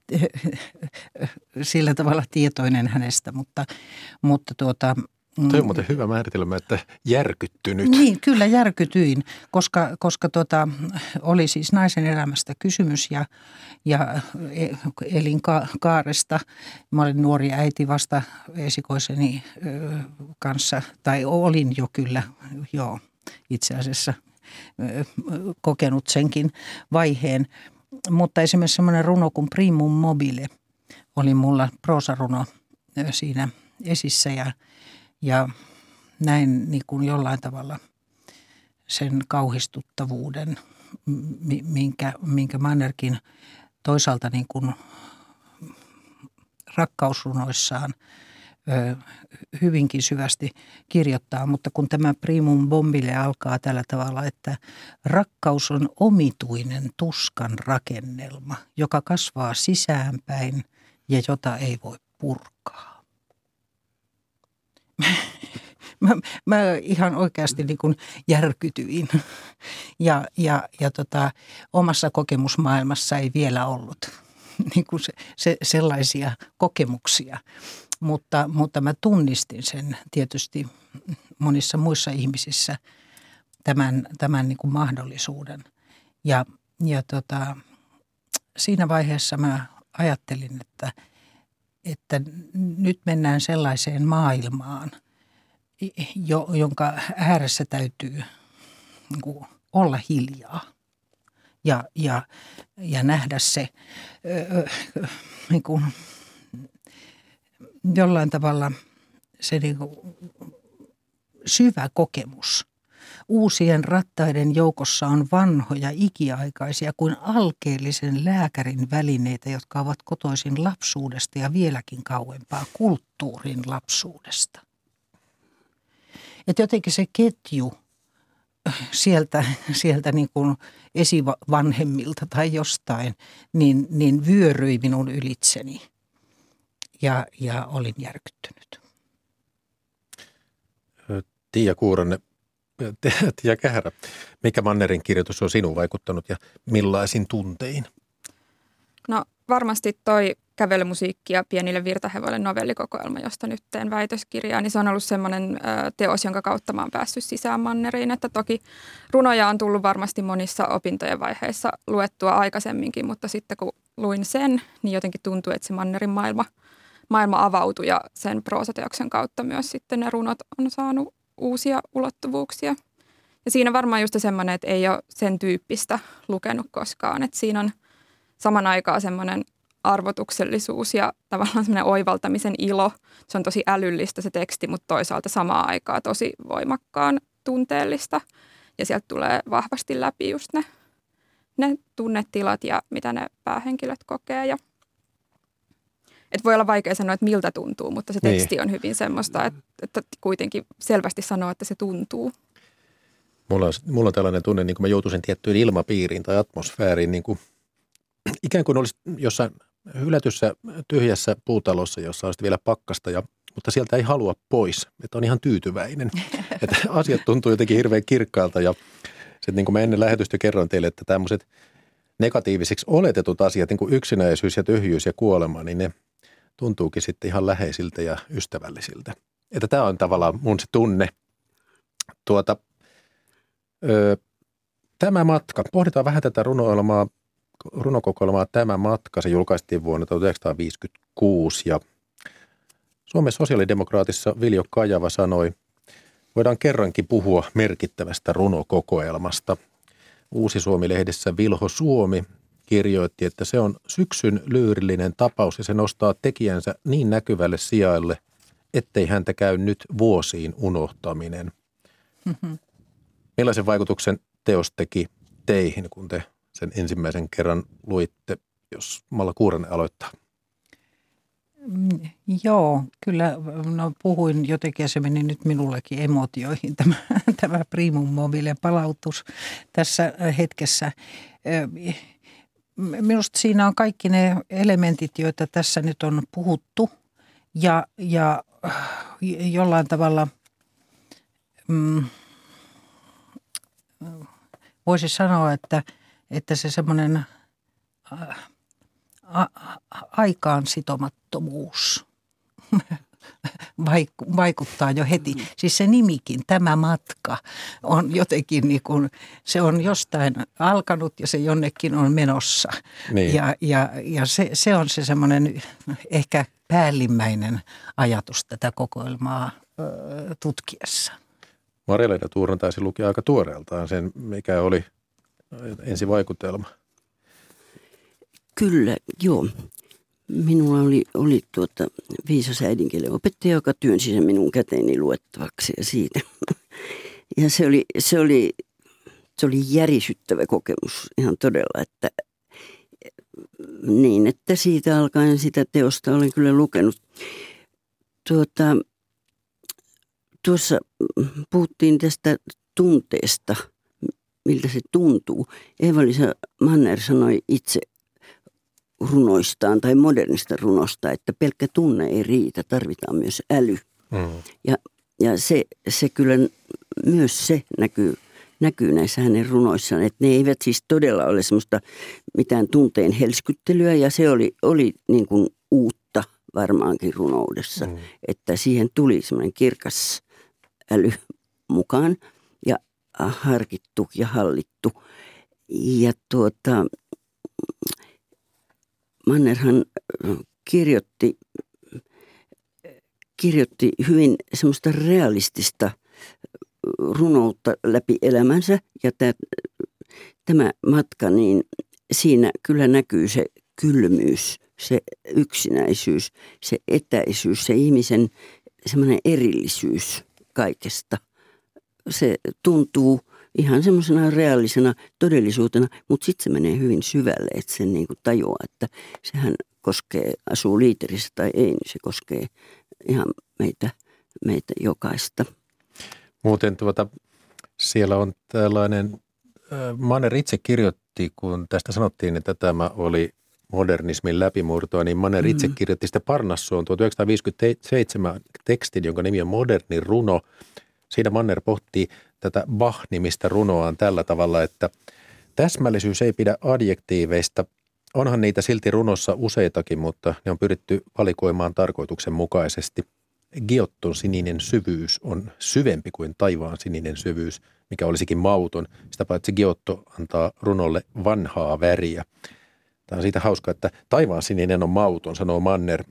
sillä tavalla tietoinen hänestä, mutta, mutta tuota, mm, Tuo on muuten hyvä määritelmä, että järkyttynyt. Niin, kyllä järkytyin, koska, koska tuota, oli siis naisen elämästä kysymys ja, ja e, elin ka- kaaresta. Mä olin nuori äiti vasta esikoiseni kanssa, tai olin jo kyllä, joo, itse asiassa kokenut senkin vaiheen mutta esimerkiksi semmoinen runo kuin Primum Mobile oli mulla proosaruno siinä esissä ja, ja näin niin kuin jollain tavalla sen kauhistuttavuuden, minkä, minkä Mannerkin toisaalta niin kuin rakkausrunoissaan – hyvinkin syvästi kirjoittaa, mutta kun tämä primum bombille alkaa tällä tavalla, että rakkaus on omituinen tuskan rakennelma, joka kasvaa sisäänpäin ja jota ei voi purkaa. Mä, mä ihan oikeasti niin kuin järkytyin ja, ja, ja tota, omassa kokemusmaailmassa ei vielä ollut (laughs) niin kuin se, se, sellaisia kokemuksia. Mutta, mutta mä tunnistin sen tietysti monissa muissa ihmisissä tämän, tämän niin kuin mahdollisuuden. Ja, ja tota, siinä vaiheessa mä ajattelin, että, että nyt mennään sellaiseen maailmaan, jo, jonka ääressä täytyy niin kuin, olla hiljaa ja, ja, ja nähdä se ö, niin kuin, jollain tavalla se niin kuin, syvä kokemus. Uusien rattaiden joukossa on vanhoja ikiaikaisia kuin alkeellisen lääkärin välineitä, jotka ovat kotoisin lapsuudesta ja vieläkin kauempaa kulttuurin lapsuudesta. Että jotenkin se ketju sieltä, sieltä niin kuin esivanhemmilta tai jostain, niin, niin vyöryi minun ylitseni ja, ja olin järkyttynyt. Tiia Kuuranne, Tiia Kähärä, mikä Mannerin kirjoitus on sinun vaikuttanut ja millaisin tuntein? No varmasti toi kävelymusiikkia pienille virtahevoille novellikokoelma, josta nyt teen väitöskirjaa, niin se on ollut semmoinen teos, jonka kautta mä oon päässyt sisään manneriin. Että toki runoja on tullut varmasti monissa opintojen vaiheissa luettua aikaisemminkin, mutta sitten kun luin sen, niin jotenkin tuntui, että se mannerin maailma, maailma avautui ja sen proosateoksen kautta myös sitten ne runot on saanut uusia ulottuvuuksia. Ja siinä varmaan just semmoinen, että ei ole sen tyyppistä lukenut koskaan, että siinä on saman aikaa semmoinen arvotuksellisuus ja tavallaan semmoinen oivaltamisen ilo. Se on tosi älyllistä se teksti, mutta toisaalta samaan aikaan tosi voimakkaan tunteellista. Ja sieltä tulee vahvasti läpi just ne, ne tunnetilat ja mitä ne päähenkilöt kokee. Ja et voi olla vaikea sanoa, että miltä tuntuu, mutta se niin. teksti niin. on hyvin semmoista, että, että kuitenkin selvästi sanoo, että se tuntuu. Mulla on, mulla on tällainen tunne, niin kuin mä joutuisin tiettyyn ilmapiiriin tai atmosfääriin, niin kuin, (clears throat) ikään kuin olisi jossain hylätyssä tyhjässä puutalossa, jossa olisi vielä pakkasta, ja, mutta sieltä ei halua pois, että on ihan tyytyväinen. (laughs) että asiat tuntuu jotenkin hirveän kirkkaalta ja sitten niin kuin mä ennen lähetystä kerroin teille, että tämmöiset negatiivisiksi oletetut asiat, niin kuin yksinäisyys ja tyhjyys ja kuolema, niin ne tuntuukin sitten ihan läheisiltä ja ystävällisiltä. Että tämä on tavallaan mun se tunne. Tuota, ö, tämä matka, pohditaan vähän tätä runoilmaa runokokoelmaa Tämä matka. Se julkaistiin vuonna 1956 ja Suomen sosiaalidemokraatissa Viljo Kajava sanoi, voidaan kerrankin puhua merkittävästä runokokoelmasta. Uusi Suomi-lehdessä Vilho Suomi kirjoitti, että se on syksyn lyyrillinen tapaus ja se nostaa tekijänsä niin näkyvälle sijaille, ettei häntä käy nyt vuosiin unohtaminen. Mm-hmm. Millaisen vaikutuksen teos teki teihin, kun te sen ensimmäisen kerran luitte, jos Malla Kuuranen aloittaa? Mm, joo, kyllä no, puhuin jotenkin ja se meni nyt minullekin emotioihin tämä, tämä primum mobile palautus tässä hetkessä. Minusta siinä on kaikki ne elementit, joita tässä nyt on puhuttu. Ja, ja jollain tavalla mm, voisi sanoa, että – että se semmoinen aikaan sitomattomuus (laughs) (laughs) vaikuttaa jo heti. Siis se nimikin, tämä matka, on jotenkin niin kuin, se on jostain alkanut ja se jonnekin on menossa. Niin. Ja, ja, ja se, se on se semmoinen ehkä päällimmäinen ajatus tätä kokoelmaa ö, tutkiessa. Marja-Leena Tuuran taisi lukea aika tuoreeltaan sen, mikä oli – ensivaikutelma? Kyllä, joo. Minulla oli, oli tuota viisas äidinkielen opettaja, joka työnsi sen minun käteeni luettavaksi ja siitä. (laughs) Ja se oli, se oli, se oli järisyttävä kokemus ihan todella, että niin, että siitä alkaen sitä teosta olen kyllä lukenut. Tuota, tuossa puhuttiin tästä tunteesta – miltä se tuntuu. Eeva-Liisa Manner sanoi itse runoistaan tai modernista runosta, että pelkkä tunne ei riitä, tarvitaan myös äly. Mm. Ja, ja se, se kyllä myös se näkyy näkyy näissä hänen runoissaan. Että ne eivät siis todella ole semmoista mitään tunteen helskyttelyä ja se oli, oli niin kuin uutta varmaankin runoudessa. Mm. Että siihen tuli semmoinen kirkas äly mukaan ja harkittu ja hallittu. Ja tuota, Mannerhan kirjoitti, kirjoitti hyvin semmoista realistista runoutta läpi elämänsä ja tämä, tämä matka, niin siinä kyllä näkyy se kylmyys, se yksinäisyys, se etäisyys, se ihmisen semmoinen erillisyys kaikesta. Se tuntuu ihan semmoisena reaalisena todellisuutena, mutta sitten se menee hyvin syvälle, että sen niin kuin tajuaa, että sehän koskee, asuu liiterissä tai ei, niin se koskee ihan meitä, meitä jokaista. Muuten tuota, siellä on tällainen, Manner itse kirjoitti, kun tästä sanottiin, että tämä oli modernismin läpimurtoa, niin Manner itse mm. kirjoitti sitä Parnassoon 1957 tekstin, jonka nimi on Moderni runo. Siinä Manner pohtii tätä Bach-nimistä runoaan tällä tavalla, että täsmällisyys ei pidä adjektiiveista. Onhan niitä silti runossa useitakin, mutta ne on pyritty valikoimaan tarkoituksenmukaisesti. Giotton sininen syvyys on syvempi kuin taivaan sininen syvyys, mikä olisikin mauton. Sitä paitsi Giotto antaa runolle vanhaa väriä. Tämä on siitä hauska, että taivaan sininen on mauton, sanoo Manner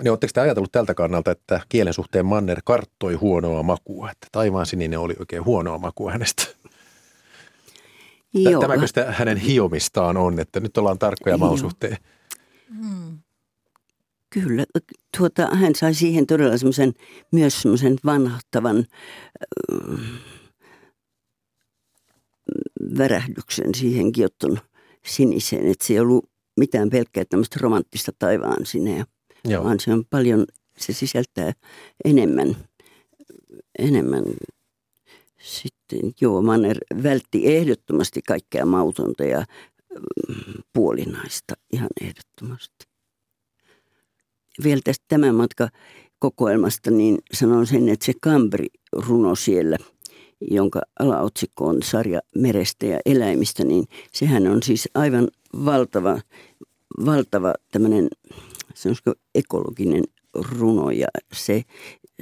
niin oletteko te ajatellut tältä kannalta, että kielen suhteen Manner karttoi huonoa makua, että taivaan sininen oli oikein huonoa makua hänestä? Joo. Tämäkö sitä hänen hiomistaan on, että nyt ollaan tarkkoja mausuhteen? Hmm. Kyllä, tuota, hän sai siihen todella semmoisen, myös semmoisen vanhahtavan äh, värähdyksen siihen Giotton siniseen, että se ei ollut mitään pelkkää tämmöistä romanttista taivaan sineä. Joo. vaan se on paljon, se sisältää enemmän, enemmän sitten, joo, Manner vältti ehdottomasti kaikkea mautonta ja mm, puolinaista ihan ehdottomasti. Vielä tästä tämän matka kokoelmasta, niin sanon sen, että se Kambri-runo siellä, jonka alaotsikko on sarja merestä ja eläimistä, niin sehän on siis aivan valtava, valtava tämmöinen sanoisiko ekologinen runo ja se,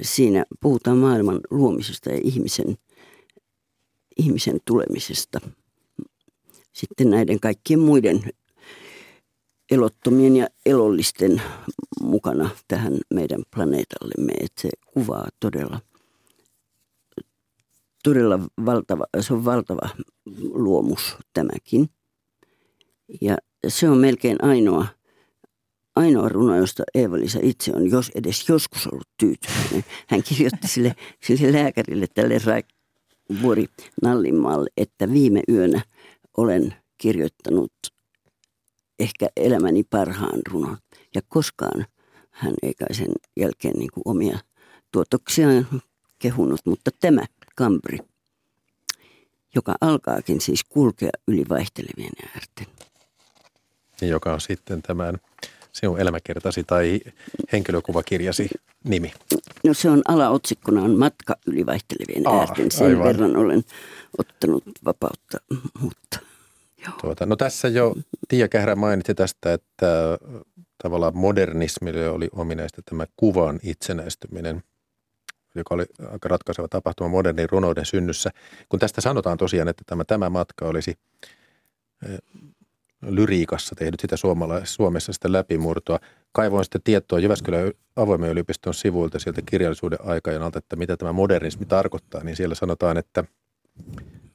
siinä puhutaan maailman luomisesta ja ihmisen, ihmisen tulemisesta. Sitten näiden kaikkien muiden elottomien ja elollisten mukana tähän meidän planeetallemme, että se kuvaa todella, todella valtava, se on valtava luomus tämäkin. Ja se on melkein ainoa – ainoa runo, josta Eeva-Liisa itse on jos edes joskus ollut tyytyväinen. Hän kirjoitti sille, sille lääkärille, tälle Vuori Nallinmaalle, että viime yönä olen kirjoittanut ehkä elämäni parhaan runon. Ja koskaan hän ei kai sen jälkeen niin kuin omia tuotoksiaan kehunut, mutta tämä Kambri, joka alkaakin siis kulkea yli vaihtelevien äärten. Joka on sitten tämän sinun elämäkertasi tai henkilökuvakirjasi nimi? No se on alaotsikkona on matka yli vaihtelevien Aa, äärten. Sen aivan. verran olen ottanut vapautta, (laughs) mutta joo. Tuota, no tässä jo Tiia Kährä mainitsi tästä, että tavallaan modernismille oli ominaista tämä kuvan itsenäistyminen joka oli aika ratkaiseva tapahtuma modernin runouden synnyssä. Kun tästä sanotaan tosiaan, että tämä, tämä matka olisi lyriikassa tehnyt sitä Suomessa sitä läpimurtoa. Kaivoin sitten tietoa Jyväskylän avoimen yliopiston sivuilta sieltä kirjallisuuden aikajanalta, että mitä tämä modernismi tarkoittaa, niin siellä sanotaan, että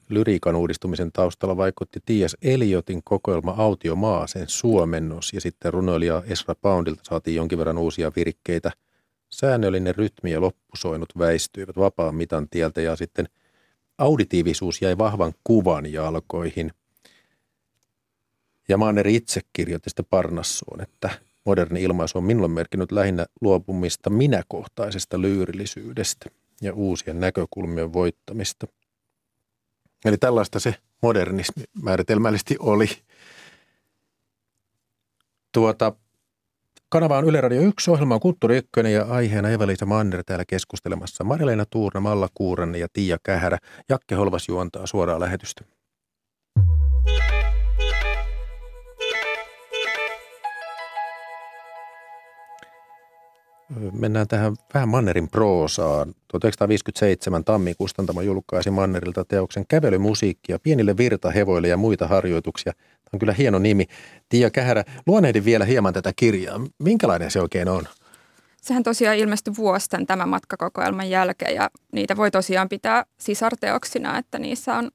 lyriikan uudistumisen taustalla vaikutti T.S. Eliotin kokoelma Autio sen suomennos ja sitten runoilija Esra Poundilta saatiin jonkin verran uusia virkkeitä. Säännöllinen rytmi ja loppusoinut väistyivät vapaan mitan tieltä ja sitten auditiivisuus jäi vahvan kuvan jalkoihin – ja Manner itse kirjoitti sitten Parnassuun, että moderni ilmaisu on minulle merkinnyt lähinnä luopumista minäkohtaisesta lyyrillisyydestä ja uusien näkökulmien voittamista. Eli tällaista se modernismi määritelmällisesti oli. Tuota, Kanava on Yle Radio 1, ohjelma on Kulttuuri 1 ja aiheena Eva-Liisa Manner täällä keskustelemassa. Marlena Tuurna, Malla Kuuranne ja Tiia Kähärä. Jakke Holvas juontaa suoraa lähetystä. Mennään tähän vähän Mannerin proosaan. 1957 Tammi Kustantamo julkaisi Mannerilta teoksen kävelymusiikkia pienille virtahevoille ja muita harjoituksia. Tämä on kyllä hieno nimi. Tiia Kähärä, luonehdin vielä hieman tätä kirjaa. Minkälainen se oikein on? Sehän tosiaan ilmestyi vuosten tämän matkakokoelman jälkeen ja niitä voi tosiaan pitää sisarteoksina, että niissä on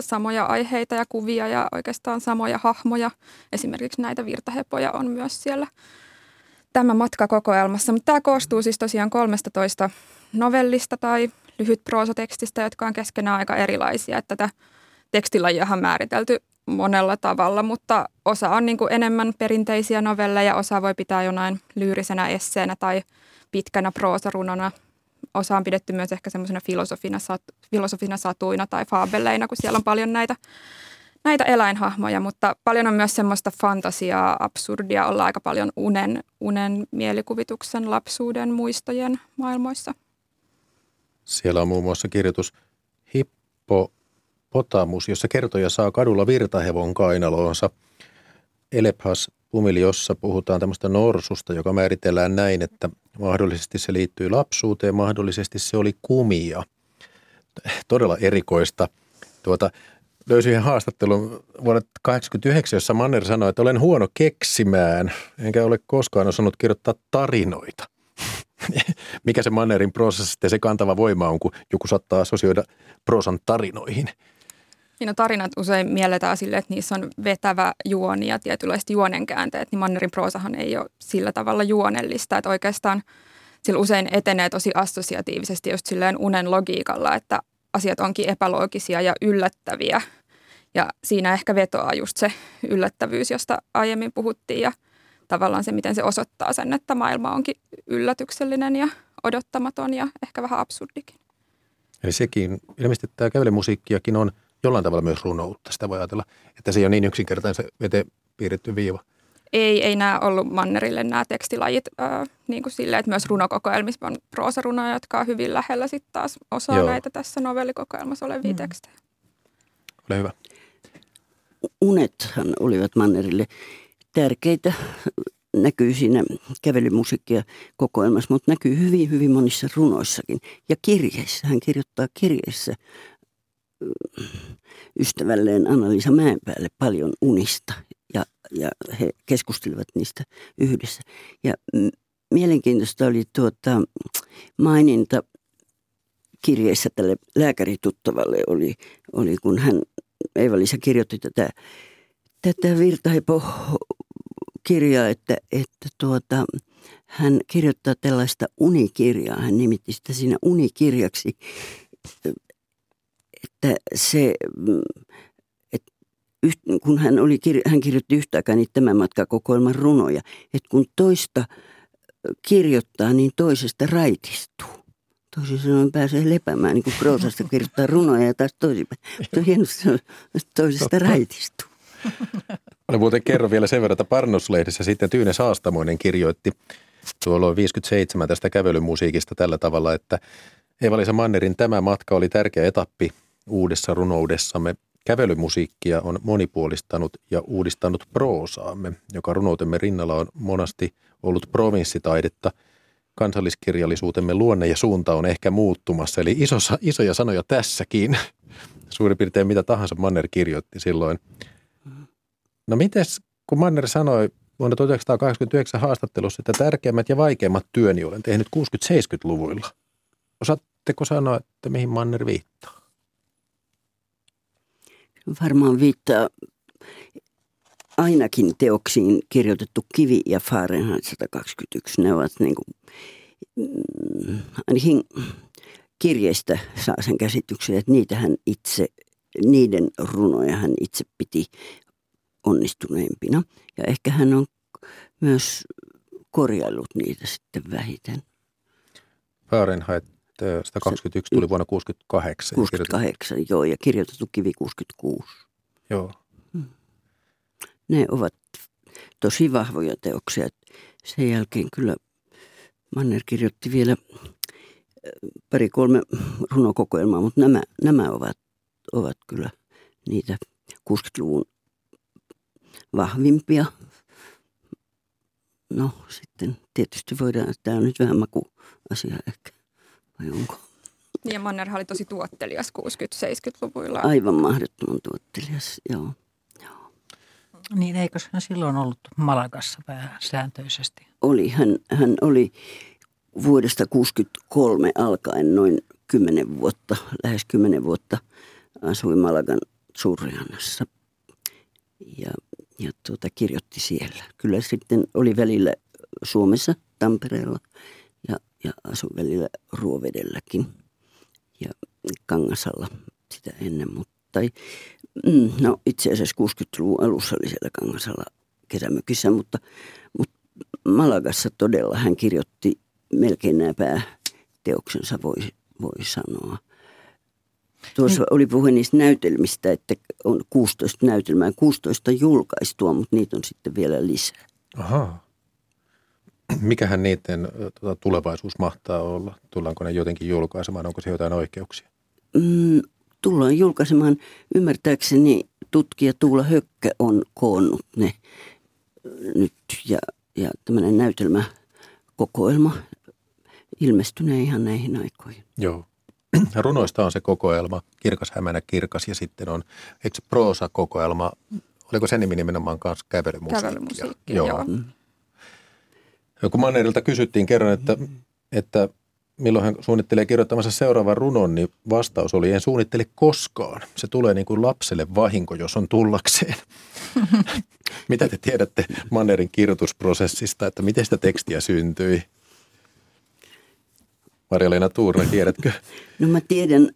samoja aiheita ja kuvia ja oikeastaan samoja hahmoja. Esimerkiksi näitä virtahepoja on myös siellä tämä matkakokoelmassa, mutta tämä koostuu siis tosiaan 13 novellista tai lyhyt proosatekstistä, jotka on keskenään aika erilaisia. Että tätä tekstilajiahan määritelty monella tavalla, mutta osa on niin kuin enemmän perinteisiä novelleja, osa voi pitää jonain lyyrisenä esseenä tai pitkänä proosarunona. Osa on pidetty myös ehkä semmoisena filosofina, filosofina satuina tai faabelleina, kun siellä on paljon näitä näitä eläinhahmoja, mutta paljon on myös semmoista fantasiaa, absurdia, olla aika paljon unen, unen mielikuvituksen, lapsuuden, muistojen maailmoissa. Siellä on muun muassa kirjoitus Hippopotamus, jossa kertoja saa kadulla virtahevon kainaloonsa. Elephas Pumiliossa puhutaan tämmöistä norsusta, joka määritellään näin, että mahdollisesti se liittyy lapsuuteen, mahdollisesti se oli kumia. Todella erikoista. Tuota, löysin yhden haastattelun vuonna 1989, jossa Manner sanoi, että olen huono keksimään, enkä ole koskaan osannut kirjoittaa tarinoita. (laughs) Mikä se Mannerin proosassa sitten se kantava voima on, kun joku saattaa asosioida proosan tarinoihin? Niin no, tarinat usein mielletään sille, että niissä on vetävä juoni ja tietynlaiset juonenkäänteet, niin Mannerin proosahan ei ole sillä tavalla juonellista, että oikeastaan sillä usein etenee tosi assosiatiivisesti just silleen unen logiikalla, että asiat onkin epäloogisia ja yllättäviä. Ja siinä ehkä vetoaa just se yllättävyys, josta aiemmin puhuttiin ja tavallaan se, miten se osoittaa sen, että maailma onkin yllätyksellinen ja odottamaton ja ehkä vähän absurdikin. Eli sekin, ilmeisesti tämä kävelymusiikkiakin on jollain tavalla myös runoutta. Sitä voi ajatella, että se ei ole niin yksinkertainen se veteen piirretty viiva ei, ei nämä ollut Mannerille nämä tekstilajit äh, niin kuin sille, että myös runokokoelmissa on proosarunoja, jotka on hyvin lähellä sitten taas osaa Joo. näitä tässä novellikokoelmassa olevia mm. tekstejä. Ole hyvä. Unethan olivat Mannerille tärkeitä. Näkyy siinä kävelymusiikkia kokoelmassa, mutta näkyy hyvin, hyvin monissa runoissakin. Ja kirjeissä. Hän kirjoittaa kirjeissä ystävälleen Anna-Liisa Mäenpäälle paljon unista ja, he keskustelivat niistä yhdessä. Ja mielenkiintoista oli tuota, maininta kirjeessä tälle lääkärituttavalle oli, oli kun hän, Eeva-Liisa kirjoitti tätä, tätä Virtahepo kirjaa, että, että tuota, hän kirjoittaa tällaista unikirjaa. Hän nimitti sitä siinä unikirjaksi, että se kun hän, oli, hän kirjoitti yhtä aikaa niitä tämän matkakokoelman runoja, että kun toista kirjoittaa, niin toisesta raitistuu. Toisin sanoen pääsee lepäämään, niin kuin proosasta kirjoittaa runoja ja taas toisinpäin. Mutta on hienosti toisesta raitistuu. Olen muuten kerron vielä sen verran, että Parnoslehdessä sitten Tyyne Saastamoinen kirjoitti tuolloin 57 tästä kävelymusiikista tällä tavalla, että Eva-Liisa Mannerin tämä matka oli tärkeä etappi uudessa runoudessamme. Kävelymusiikkia on monipuolistanut ja uudistanut proosaamme, joka runoutemme rinnalla on monasti ollut provinssitaidetta. Kansalliskirjallisuutemme luonne ja suunta on ehkä muuttumassa, eli isossa, isoja sanoja tässäkin. Suurin piirtein mitä tahansa Manner kirjoitti silloin. No mites, kun Manner sanoi vuonna 1989 haastattelussa, että tärkeimmät ja vaikeimmat työni olen tehnyt 60-70-luvuilla. Osaatteko sanoa, että mihin Manner viittaa? Varmaan viittaa ainakin teoksiin kirjoitettu Kivi ja Fahrenheit 121. Ne ovat niin kuin, mm, ainakin kirjeistä saa sen käsityksen, että niitä hän itse, niiden runoja hän itse piti onnistuneimpina. Ja ehkä hän on myös korjaillut niitä sitten vähiten. Fahrenheit 121 tuli vuonna 68. 68, joo, ja kirjoitettu kivi 66. Joo. Hmm. Ne ovat tosi vahvoja teoksia. Sen jälkeen kyllä Manner kirjoitti vielä pari-kolme runokokoelmaa, mutta nämä, nämä ovat, ovat kyllä niitä 60-luvun vahvimpia. No sitten tietysti voidaan, että tämä on nyt vähän makuasia ehkä, vai onko? Niin ja Mannerhan oli tosi tuottelias 60-70-luvuilla. Aivan mahdottoman tuottelias, joo. joo. Niin eikö hän silloin ollut Malagassa sääntöisesti? Oli, hän, hän oli vuodesta 1963 alkaen noin 10 vuotta, lähes 10 vuotta asui Malagan Surjanassa ja, ja tuota, kirjoitti siellä. Kyllä sitten oli välillä Suomessa, Tampereella ja, ja asui välillä Ruovedelläkin ja Kangasalla sitä ennen. Mutta, tai, mm, no itse asiassa 60-luvun alussa oli siellä Kangasalla kesämökissä, mutta, mutta Malagassa todella hän kirjoitti melkein nämä pääteoksensa voi, voi sanoa. Tuossa oli puhe niistä näytelmistä, että on 16 näytelmää, 16 julkaistua, mutta niitä on sitten vielä lisää. Ahaa. (clears throat) Mikähän niiden tuota, tulevaisuus mahtaa olla? Tullaanko ne jotenkin julkaisemaan? Onko se jotain oikeuksia? Mm, tullaan julkaisemaan. Ymmärtääkseni tutkija Tuula Hökkä on koonnut ne nyt ja, ja tämmöinen näytelmäkokoelma ilmestyneen ihan näihin aikoihin. Joo. (clears throat) Runoista on se kokoelma, Kirkas Hämänä kirkas ja sitten on, eikö proosa-kokoelma, oliko sen nimi nimenomaan kanssa kävelymusiikki? Kävelymusiikki, joo. joo. Kun Mannerilta kysyttiin kerran, että, että milloin hän suunnittelee kirjoittamansa seuraavan runon, niin vastaus oli, en suunnittele koskaan. Se tulee niin kuin lapselle vahinko, jos on tullakseen. (laughs) Mitä te tiedätte Mannerin kirjoitusprosessista, että miten sitä tekstiä syntyi? Marja-Leena Tuurne, tiedätkö? No mä tiedän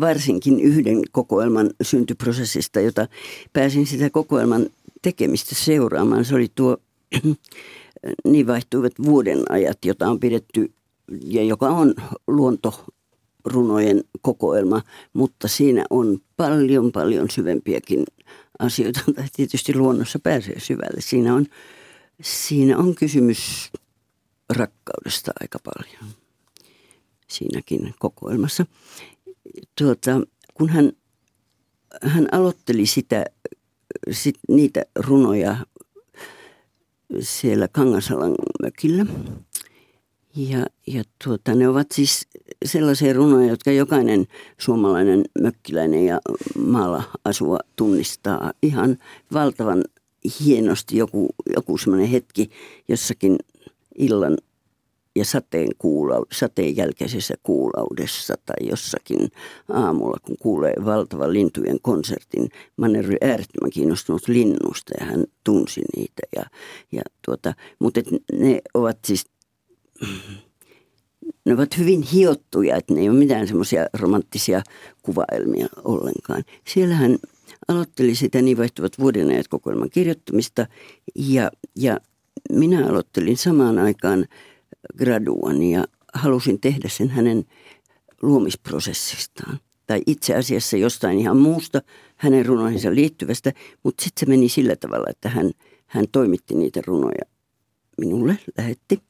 varsinkin yhden kokoelman syntyprosessista, jota pääsin sitä kokoelman tekemistä seuraamaan. Se oli tuo, niin vaihtuivat vuoden ajat, jota on pidetty ja joka on luontorunojen kokoelma, mutta siinä on paljon paljon syvempiäkin asioita, tai tietysti luonnossa pääsee syvälle. Siinä on, siinä on kysymys rakkaudesta aika paljon siinäkin kokoelmassa. Tuota, kun hän, hän aloitteli sitä, sit, niitä runoja siellä Kangasalan mökillä. Ja, ja tuota, ne ovat siis sellaisia runoja, jotka jokainen suomalainen mökkiläinen ja maalla asuva tunnistaa ihan valtavan hienosti joku, joku semmoinen hetki jossakin illan ja sateen, kuulau, sateen jälkeisessä kuulaudessa tai jossakin aamulla, kun kuulee valtavan lintujen konsertin. Manner oli äärettömän kiinnostunut linnusta ja hän tunsi niitä. Ja, ja tuota, mutta ne ovat siis, ne ovat hyvin hiottuja, että ne ei ole mitään semmoisia romanttisia kuvaelmia ollenkaan. Siellä hän aloitteli sitä niin vaihtuvat vuodenajat kokoelman kirjoittamista ja, ja minä aloittelin samaan aikaan – graduan ja halusin tehdä sen hänen luomisprosessistaan. Tai itse asiassa jostain ihan muusta hänen runoihinsa liittyvästä, mutta sitten se meni sillä tavalla, että hän, hän toimitti niitä runoja minulle, lähetti.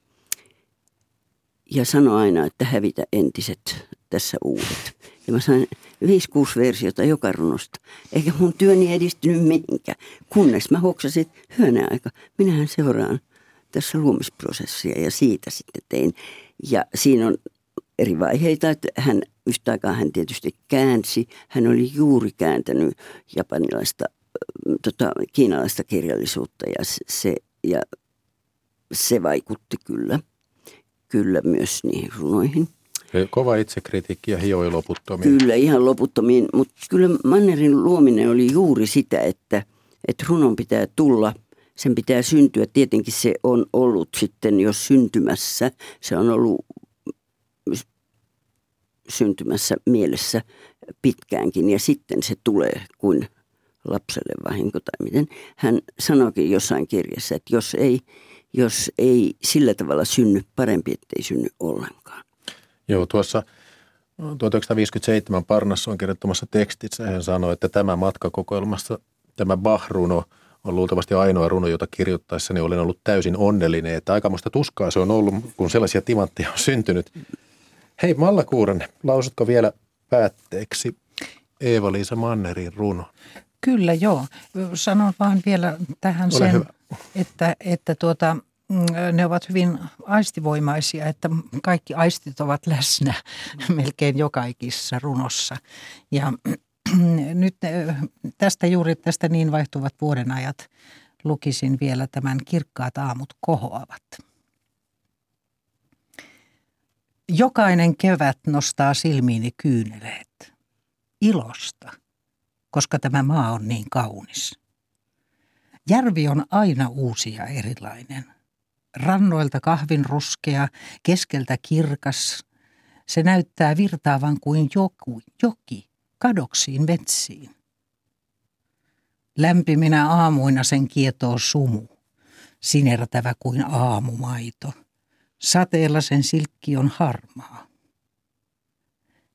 Ja sanoi aina, että hävitä entiset, tässä uudet. Ja mä sain 5-6 versiota joka runosta. Eikä mun työni edistynyt mihinkään, kunnes mä hoksasin, että hyönä aika, minähän seuraan tässä luomisprosessia ja siitä sitten tein. Ja siinä on eri vaiheita, että hän yhtä aikaa hän tietysti käänsi. Hän oli juuri kääntänyt japanilaista, tota, kiinalaista kirjallisuutta ja se, ja se vaikutti kyllä, kyllä myös niihin runoihin. Kova itsekritiikki ja hioi loputtomiin. Kyllä, ihan loputtomiin, mutta kyllä Mannerin luominen oli juuri sitä, että, että runon pitää tulla – sen pitää syntyä. Tietenkin se on ollut sitten jo syntymässä. Se on ollut syntymässä mielessä pitkäänkin ja sitten se tulee kuin lapselle vahinko tai miten. Hän sanoikin jossain kirjassa, että jos ei, jos ei sillä tavalla synny, parempi ettei synny ollenkaan. Joo, tuossa 1957 Parnassa on kirjoittamassa tekstissä hän sanoi, että tämä matkakokoelmassa tämä Bahruno – on luultavasti ainoa runo, jota kirjoittaessani olen ollut täysin onnellinen. Että aikamoista tuskaa se on ollut, kun sellaisia timantteja on syntynyt. Hei Malla lausutko vielä päätteeksi Eeva-Liisa Mannerin runo? Kyllä joo. Sanon vaan vielä tähän Ole sen, hyvä. että, että tuota, mm, ne ovat hyvin aistivoimaisia, että kaikki aistit ovat läsnä (laughs) melkein joka ikisessä runossa. Ja (clears throat) nyt tästä juuri tästä niin vaihtuvat vuodenajat lukisin vielä tämän Kirkkaat aamut kohoavat. Jokainen kevät nostaa silmiini kyyneleet. Ilosta, koska tämä maa on niin kaunis. Järvi on aina uusi ja erilainen. Rannoilta kahvin ruskea, keskeltä kirkas. Se näyttää virtaavan kuin joku, joki, kadoksiin metsiin. Lämpiminä aamuina sen kietoo sumu, sinertävä kuin aamumaito. Sateella sen silkki on harmaa.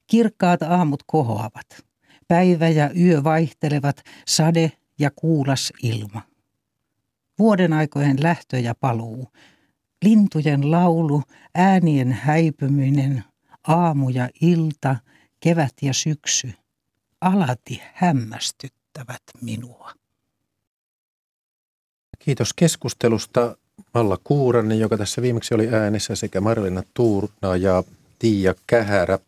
Kirkkaat aamut kohoavat. Päivä ja yö vaihtelevat, sade ja kuulas ilma. Vuoden aikojen lähtö ja paluu, lintujen laulu, äänien häipyminen, aamu ja ilta, kevät ja syksy, alati hämmästyttävät minua. Kiitos keskustelusta Malla Kuuranen, joka tässä viimeksi oli äänessä, sekä Marilina Tuurna ja Tiia Kähärä.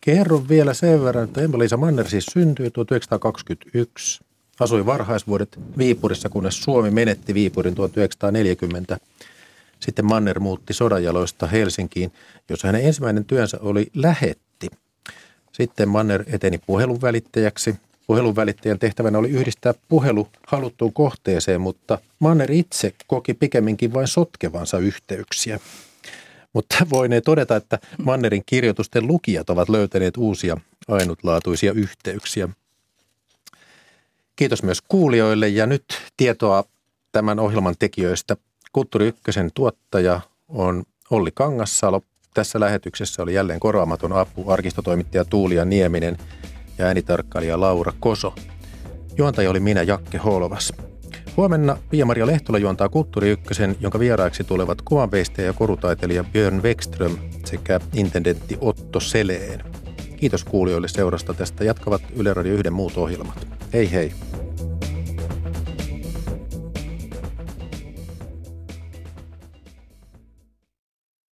Kerro vielä sen verran, että Emma-Liisa Manner siis syntyi 1921. Asui varhaisvuodet Viipurissa, kunnes Suomi menetti Viipurin 1940. Sitten Manner muutti sodanjaloista Helsinkiin, jossa hänen ensimmäinen työnsä oli lähetti. Sitten Manner eteni puhelun välittäjäksi. Puhelun välittäjän tehtävänä oli yhdistää puhelu haluttuun kohteeseen, mutta Manner itse koki pikemminkin vain sotkevansa yhteyksiä. Mutta voinee todeta, että Mannerin kirjoitusten lukijat ovat löytäneet uusia ainutlaatuisia yhteyksiä. Kiitos myös kuulijoille ja nyt tietoa tämän ohjelman tekijöistä. Kulttuuri Ykkösen tuottaja on Olli Kangassalo. Tässä lähetyksessä oli jälleen korvaamaton apu arkistotoimittaja Tuulia Nieminen ja äänitarkkailija Laura Koso. Juontaja oli minä Jakke Holvas. Huomenna Pia-Maria Lehtola juontaa Kulttuuri Ykkösen, jonka vieraiksi tulevat kuvanveistäjä ja korutaiteilija Björn Wexström sekä intendentti Otto Seleen. Kiitos kuulijoille seurasta tästä. Jatkavat Yle Radio 1 muut ohjelmat. Hei hei!